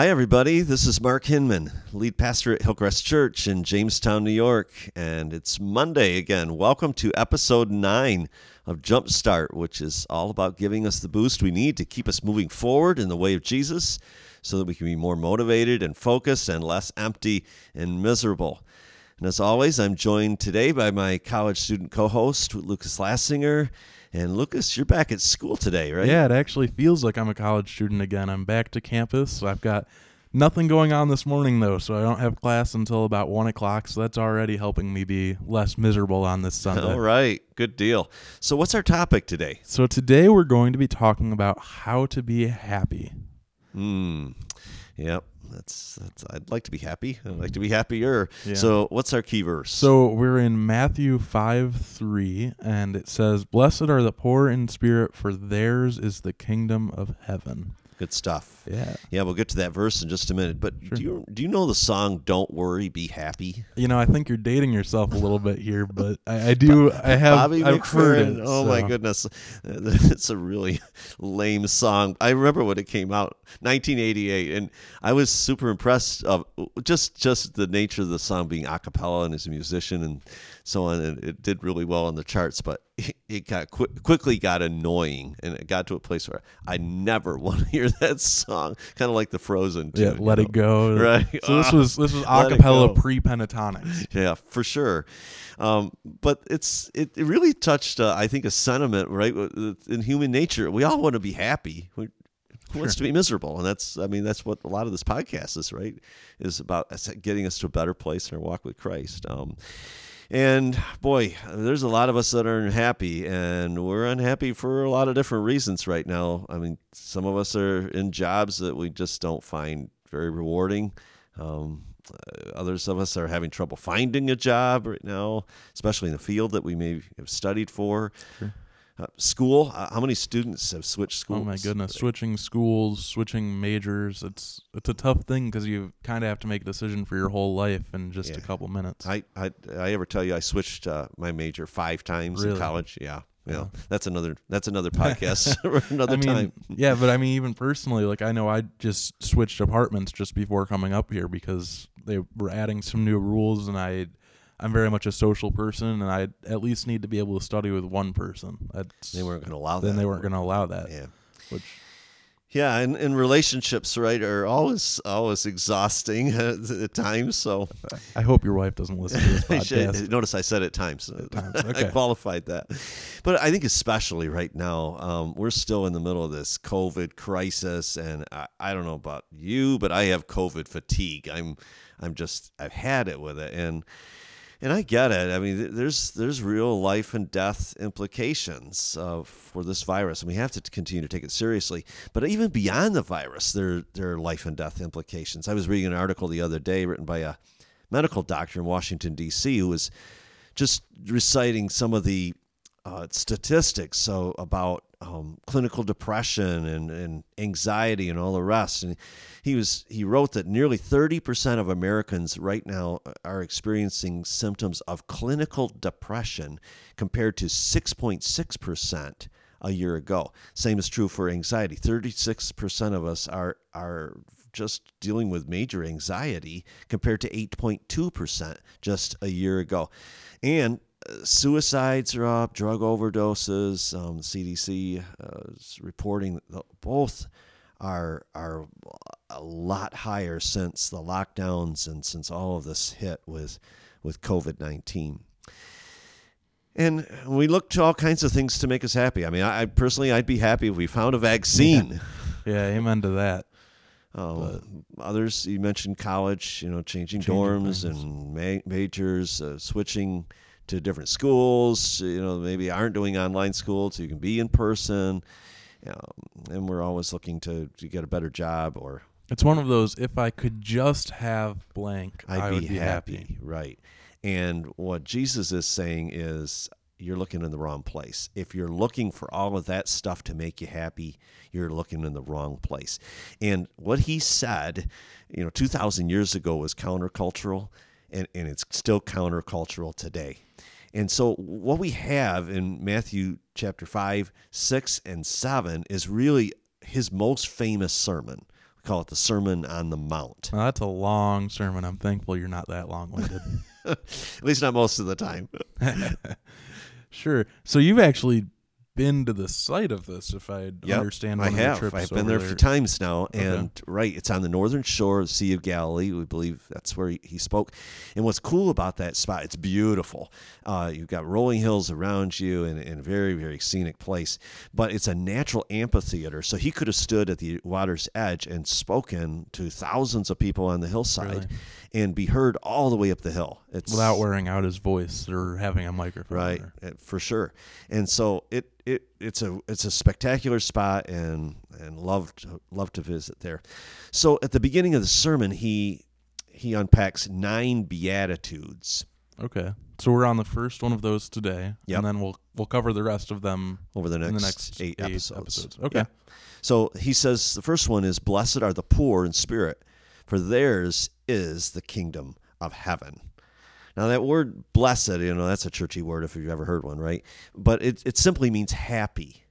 Hi, everybody. This is Mark Hinman, lead pastor at Hillcrest Church in Jamestown, New York. And it's Monday again. Welcome to episode nine of Jumpstart, which is all about giving us the boost we need to keep us moving forward in the way of Jesus so that we can be more motivated and focused and less empty and miserable. And as always, I'm joined today by my college student co host, Lucas Lassinger. And Lucas, you're back at school today, right? Yeah, it actually feels like I'm a college student again. I'm back to campus. I've got nothing going on this morning though, so I don't have class until about one o'clock. So that's already helping me be less miserable on this Sunday. All right, good deal. So, what's our topic today? So today we're going to be talking about how to be happy. Hmm. Yep. That's, that's I'd like to be happy. I'd like to be happier. Yeah. So, what's our key verse? So we're in Matthew 5 3, and it says, Blessed are the poor in spirit, for theirs is the kingdom of heaven. Good stuff. Yeah. Yeah, we'll get to that verse in just a minute. But Sure. do you do you know the song "Don't Worry, Be Happy"? You know, I think you're dating yourself a little bit here, but I, I do. I have. Bobby I've heard McFerrin. it. Oh my goodness, it's a really lame song. I remember when it came out, 1988, and I was super impressed of just just the nature of the song being a cappella and as a musician and so on. And it did really well on the charts, but it, it got qui- quickly got annoying, and it got to a place where I never want to hear that song. Kind of like the Frozen. Yeah, let it go. Right. So this Ah, was this was acapella pre Pentatonix. yeah, for sure. Um, but it's it, it really touched, uh, I think, a sentiment right in human nature. We all want to be happy. We, who wants to be miserable? And that's, I mean, that's what a lot of this podcast is, right? Is about getting us to a better place in our walk with Christ. Um, and boy, there's a lot of us that are unhappy, and we're unhappy for a lot of different reasons right now. I mean, some of us are in jobs that we just don't find very rewarding. Um, others of us are having trouble finding a job right now, especially in the field that we may have studied for. Sure. Uh, school, uh, how many students have switched schools? Oh my goodness, switching schools, switching majors. It's it's a tough thing because you kind of have to make a decision for your whole life in just a couple minutes. I, I I ever tell you I switched uh, my major five times in college? Yeah, yeah. Yeah. That's another that's another podcast another I mean, time. yeah, but I mean, even personally, like I know I just switched apartments just before coming up here because they were adding some new rules, and I, I'm very much a social person, and I at least need to be able to study with one person. That's, They weren't going to allow that. then they weren't going to allow that. Yeah. Which Yeah, and, and relationships, right, are always always exhausting at times. So I hope your wife doesn't listen to this podcast. notice I said at times. times, I qualified that. But I think especially right now, um, we're still in the middle of this COVID crisis, and I, I don't know about you, but I have COVID fatigue. I'm I'm just I've had it with it, and and I get it. I mean, there's there's real life and death implications uh, for this virus, and we have to continue to take it seriously. But even beyond the virus, there there are life and death implications. I was reading an article the other day written by a medical doctor in Washington D.C. who was just reciting some of the uh, statistics so about um, clinical depression and, and anxiety and all the rest. And he was he wrote that nearly 30% of Americans right now are experiencing symptoms of clinical depression compared to 6.6% a year ago. Same is true for anxiety. 36% of us are are just dealing with major anxiety compared to 8.2% just a year ago. And suicides are up, drug overdoses. Um, CDC uh, is reporting that both are are a lot higher since the lockdowns and since all of this hit with with COVID nineteen. And we look to all kinds of things to make us happy. I mean, I, I personally, I'd be happy if we found a vaccine. yeah, amen to that. Um, others, you mentioned college, you know, changing, Changing dorms things. and ma- majors, uh, switching to different schools, you know, maybe aren't doing online school so you can be in person. Um, and we're always looking to, to get a better job or It's one of those. If I could just have blank, I'd I be, be happy. happy. Right. And what Jesus is saying is you're looking in the wrong place. If you're looking for all of that stuff to make you happy, you're looking in the wrong place. And what he said, you know, 2,000 years ago was countercultural, and, and it's still countercultural today. And so, what we have in Matthew chapter 5, 6, and 7 is really his most famous sermon. We call it the Sermon on the Mount. That's a long sermon. I'm thankful you're not that long winded. At least not most of the time. sure. So you've actually been to the site of this, if I Yep, understand. I of have. the trips I've been there over a few times now, Okay. and right, it's on the northern shore of the Sea of Galilee. We believe that's where he, he spoke. And what's cool about that spot? It's beautiful. Uh, you've got rolling hills around you, and, and a very very scenic place. But it's a natural amphitheater, so he could have stood at the water's edge and spoken to thousands of people on the hillside, Really? And be heard all the way up the hill. It's without wearing out his voice or having a microphone. right uh, for sure and so it it it's a it's a spectacular spot and and love to, love to visit there so at the beginning of the sermon he he unpacks nine beatitudes Okay. So we're on the first one of those today, Yep. and then we'll we'll cover the rest of them over the next, in the next eight, episodes. Okay. Yeah. So he says the first one is blessed are the poor in spirit, for theirs is the kingdom of heaven. Now that word blessed, you know, that's a churchy word if you've ever heard one, right? But it it simply means happy.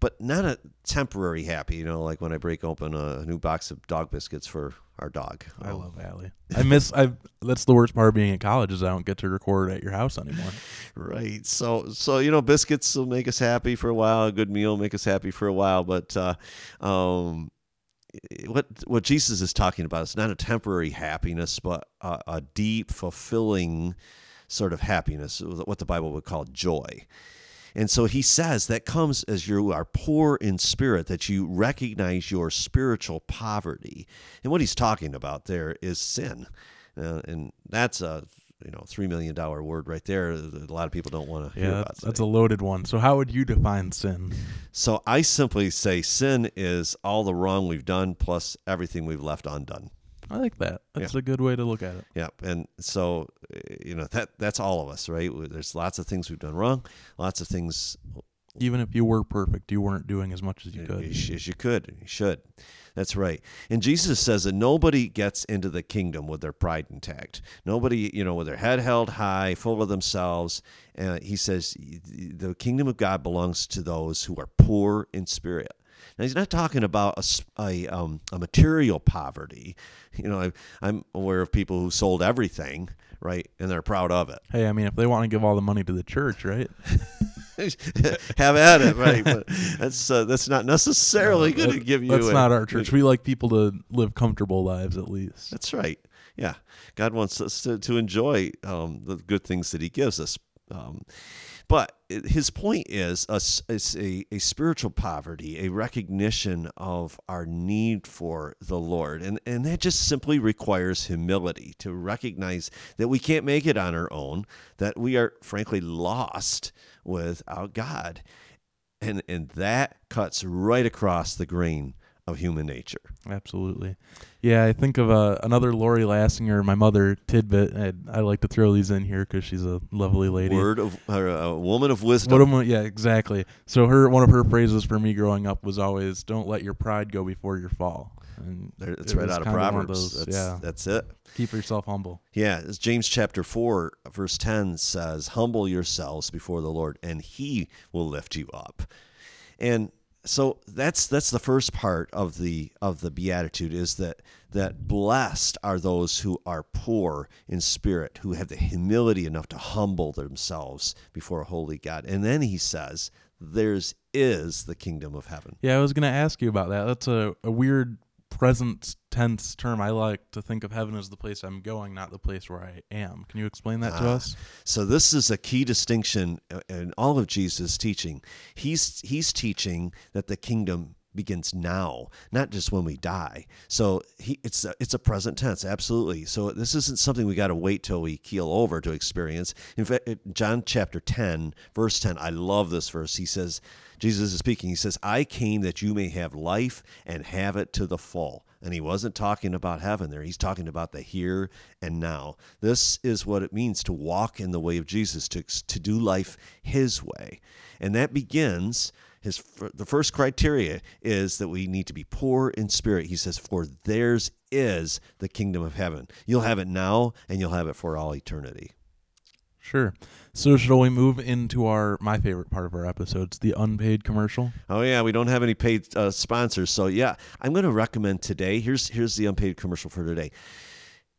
But not a temporary happy, you know, like when I break open a new box of dog biscuits for our dog. I Oh, love Allie. I miss. I. That's the worst part of being in college is I don't get to record at your house anymore. Right. So so you know biscuits will make us happy for a while. A good meal will make us happy for a while. But uh, um, what what Jesus is talking about is not a temporary happiness, but a, a deep, fulfilling sort of happiness, what the Bible would call joy. And so he says that comes as you are poor in spirit, that you recognize your spiritual poverty. And what he's talking about there is sin. Uh, and that's a you know three million dollar word right there. A lot of people don't want to hear about. that's, that's a loaded one. So how would you define sin? so I simply say sin is all the wrong we've done plus everything we've left undone. I like that. That's a good way to look at it. Yeah, and so uh, you know that that's all of us, right? There's lots of things we've done wrong, lots of things Even if you were perfect, you weren't doing as much as you could. as you could, you should. That's right. And Jesus says that nobody gets into the kingdom with their pride intact. Nobody, you know, with their head held high, full of themselves. And he says the kingdom of God belongs to those who are poor in spirit. Now he's not talking about a, a, um, a material poverty. You know, I, I'm aware of people who sold everything, right, and they're proud of it. Hey, I mean, if they want to give all the money to the church, right? Have at it, right? But that's uh, that's not necessarily going to give you. That's a- not our church. We like people to live comfortable lives, at least. That's right. Yeah, God wants us to, to enjoy um, the good things that He gives us. Um, but his point is a, is a, a spiritual poverty, a recognition of our need for the Lord. And, and that just simply requires humility to recognize that we can't make it on our own, that we are frankly lost without God. And, and that cuts right across the grain of human nature. Absolutely. Yeah, I think of uh, another Lori Lassinger, my mother tidbit. And I like to throw these in here because she's a lovely lady. Word of or a woman of wisdom. Yeah, exactly. So her one of her phrases for me growing up was always, "Don't let your pride go before your fall." And There- it right out of Proverbs. those- that's, yeah, that's it. keep yourself humble. Yeah, James chapter 4, verse 10 says, Humble yourselves before the Lord, and he will lift you up. And so that's that's the first part of the of the beatitude is that that blessed are those who are poor in spirit who have the humility enough to humble themselves before a holy God and then he says theirs is the kingdom of heaven Yeah, I was gonna ask you about that. That's a, a weird present tense term. I like to think of heaven as the place I'm going, not the place where I am. Can you explain that to Ah, us? So this is a key distinction in all of Jesus' teaching. He's he's teaching that the kingdom begins now, not just when we die. So he it's a, it's a present tense, absolutely. So this isn't something we got to wait till we keel over to experience. In fact, John chapter 10, verse 10, I love this verse. He says Jesus is speaking. He says, "I came that you may have life and have it to the full." And he wasn't talking about heaven there. He's talking about the here and now. This is what it means to walk in the way of Jesus, to, to do life his way. And that begins, his the first criteria is that we need to be poor in spirit. He says, For theirs is the kingdom of heaven. You'll have it now and you'll have it for all eternity. Sure. So shall we move into our my favorite part of our episodes, the unpaid commercial? Oh yeah, we don't have any paid uh, sponsors, so yeah, I'm going to recommend today. Here's here's the unpaid commercial for today.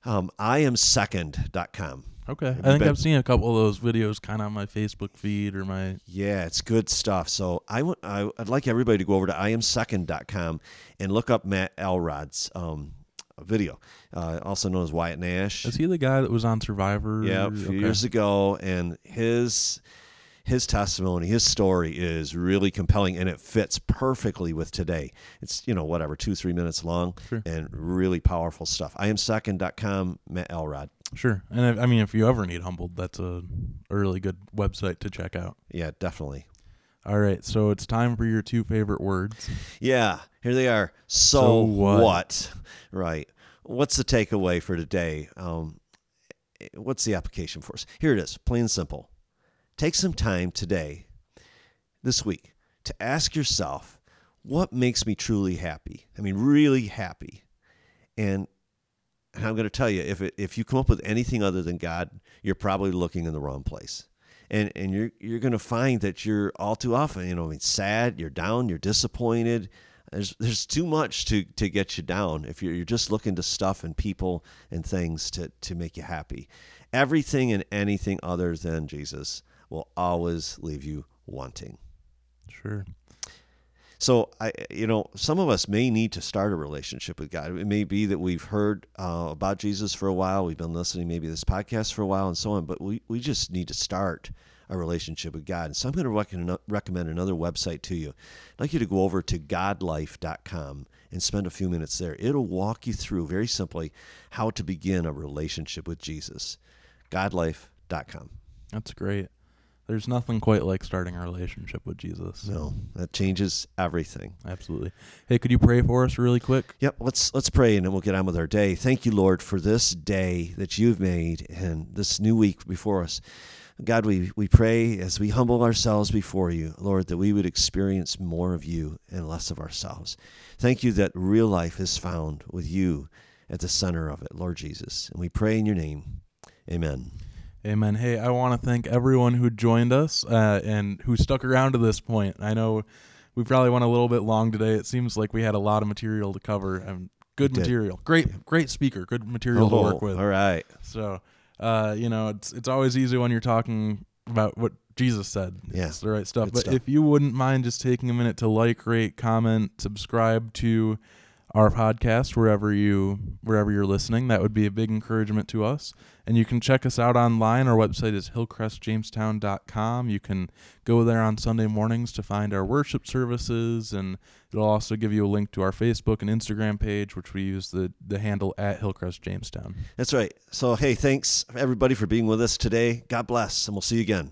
Um, I am second.com. Okay. I think been- I've seen a couple of those videos kind of on my Facebook feed or my Yeah, it's good stuff. So I would I, I'd like everybody to go over to iamsecond.com and look up Matt Elrod's um, video, uh, also known as Wyatt Nash. Is he the guy that was on Survivor? Yeah, a few Okay. years ago, and his his testimony, his story is really compelling, and it fits perfectly with today. It's you know whatever two three minutes long, Sure. and really powerful stuff. I am second.com, Matt Elrod. Sure. And if, I mean, if you ever need humbled, that's a, a really good website to check out. Yeah, definitely. All right. So it's time for your two favorite words. Yeah, here they are. So, So what? what? Right. What's the takeaway for today? Um, what's the application for us? Here it is, plain and simple. Take some time today, this week, to ask yourself, what makes me truly happy? I mean, really happy. And, I'm going to tell you, if it, if you come up with anything other than God, you're probably looking in the wrong place. And, and you're you're going to find that you're all too often, you know, I mean, sad, you're down, you're disappointed. There's there's too much to, to get you down if you're, you're just looking to stuff and people and things to, to make you happy. Everything and anything other than Jesus will always leave you wanting. Sure. So I, you know, some of us may need to start a relationship with God. It may be that we've heard uh, about Jesus for a while, we've been listening maybe to this podcast for a while, and so on. But we we just need to start a relationship with God. And so I'm going to recommend recommend another website to you. I'd like you to go over to godlife.com and spend a few minutes there. It'll walk you through very simply how to begin a relationship with Jesus. Godlife.com. That's great. There's nothing quite like starting a relationship with Jesus. No, that changes everything. Absolutely. Hey, could you pray for us really quick? Yep, let's let's pray and then we'll get on with our day. Thank you, Lord, for this day that you've made and this new week before us. God, we, we pray as we humble ourselves before you, Lord, that we would experience more of you and less of ourselves. Thank you that real life is found with you at the center of it, Lord Jesus. And we pray in your name. Amen. Amen. Hey, I want to thank everyone who joined us uh, and who stuck around to this point. I know we probably went a little bit long today. It seems like we had a lot of material to cover and good material. Great, great speaker. Good material to work Oh, with. All right. So, uh, you know, it's it's always easy when you're talking about what Jesus said. Yeah. It's the right stuff. Good but stuff. if you wouldn't mind just taking a minute to like, rate, comment, subscribe to our podcast wherever you wherever you're listening, that would be a big encouragement to us. And you can check us out online. Our website is hillcrestjamestown.com. You can go there on Sunday mornings to find our worship services and it'll also give you a link to our Facebook and Instagram page, which we use the, the handle at Hillcrest Jamestown. That's right. So, hey, thanks everybody for being with us today. God bless, and we'll see you again.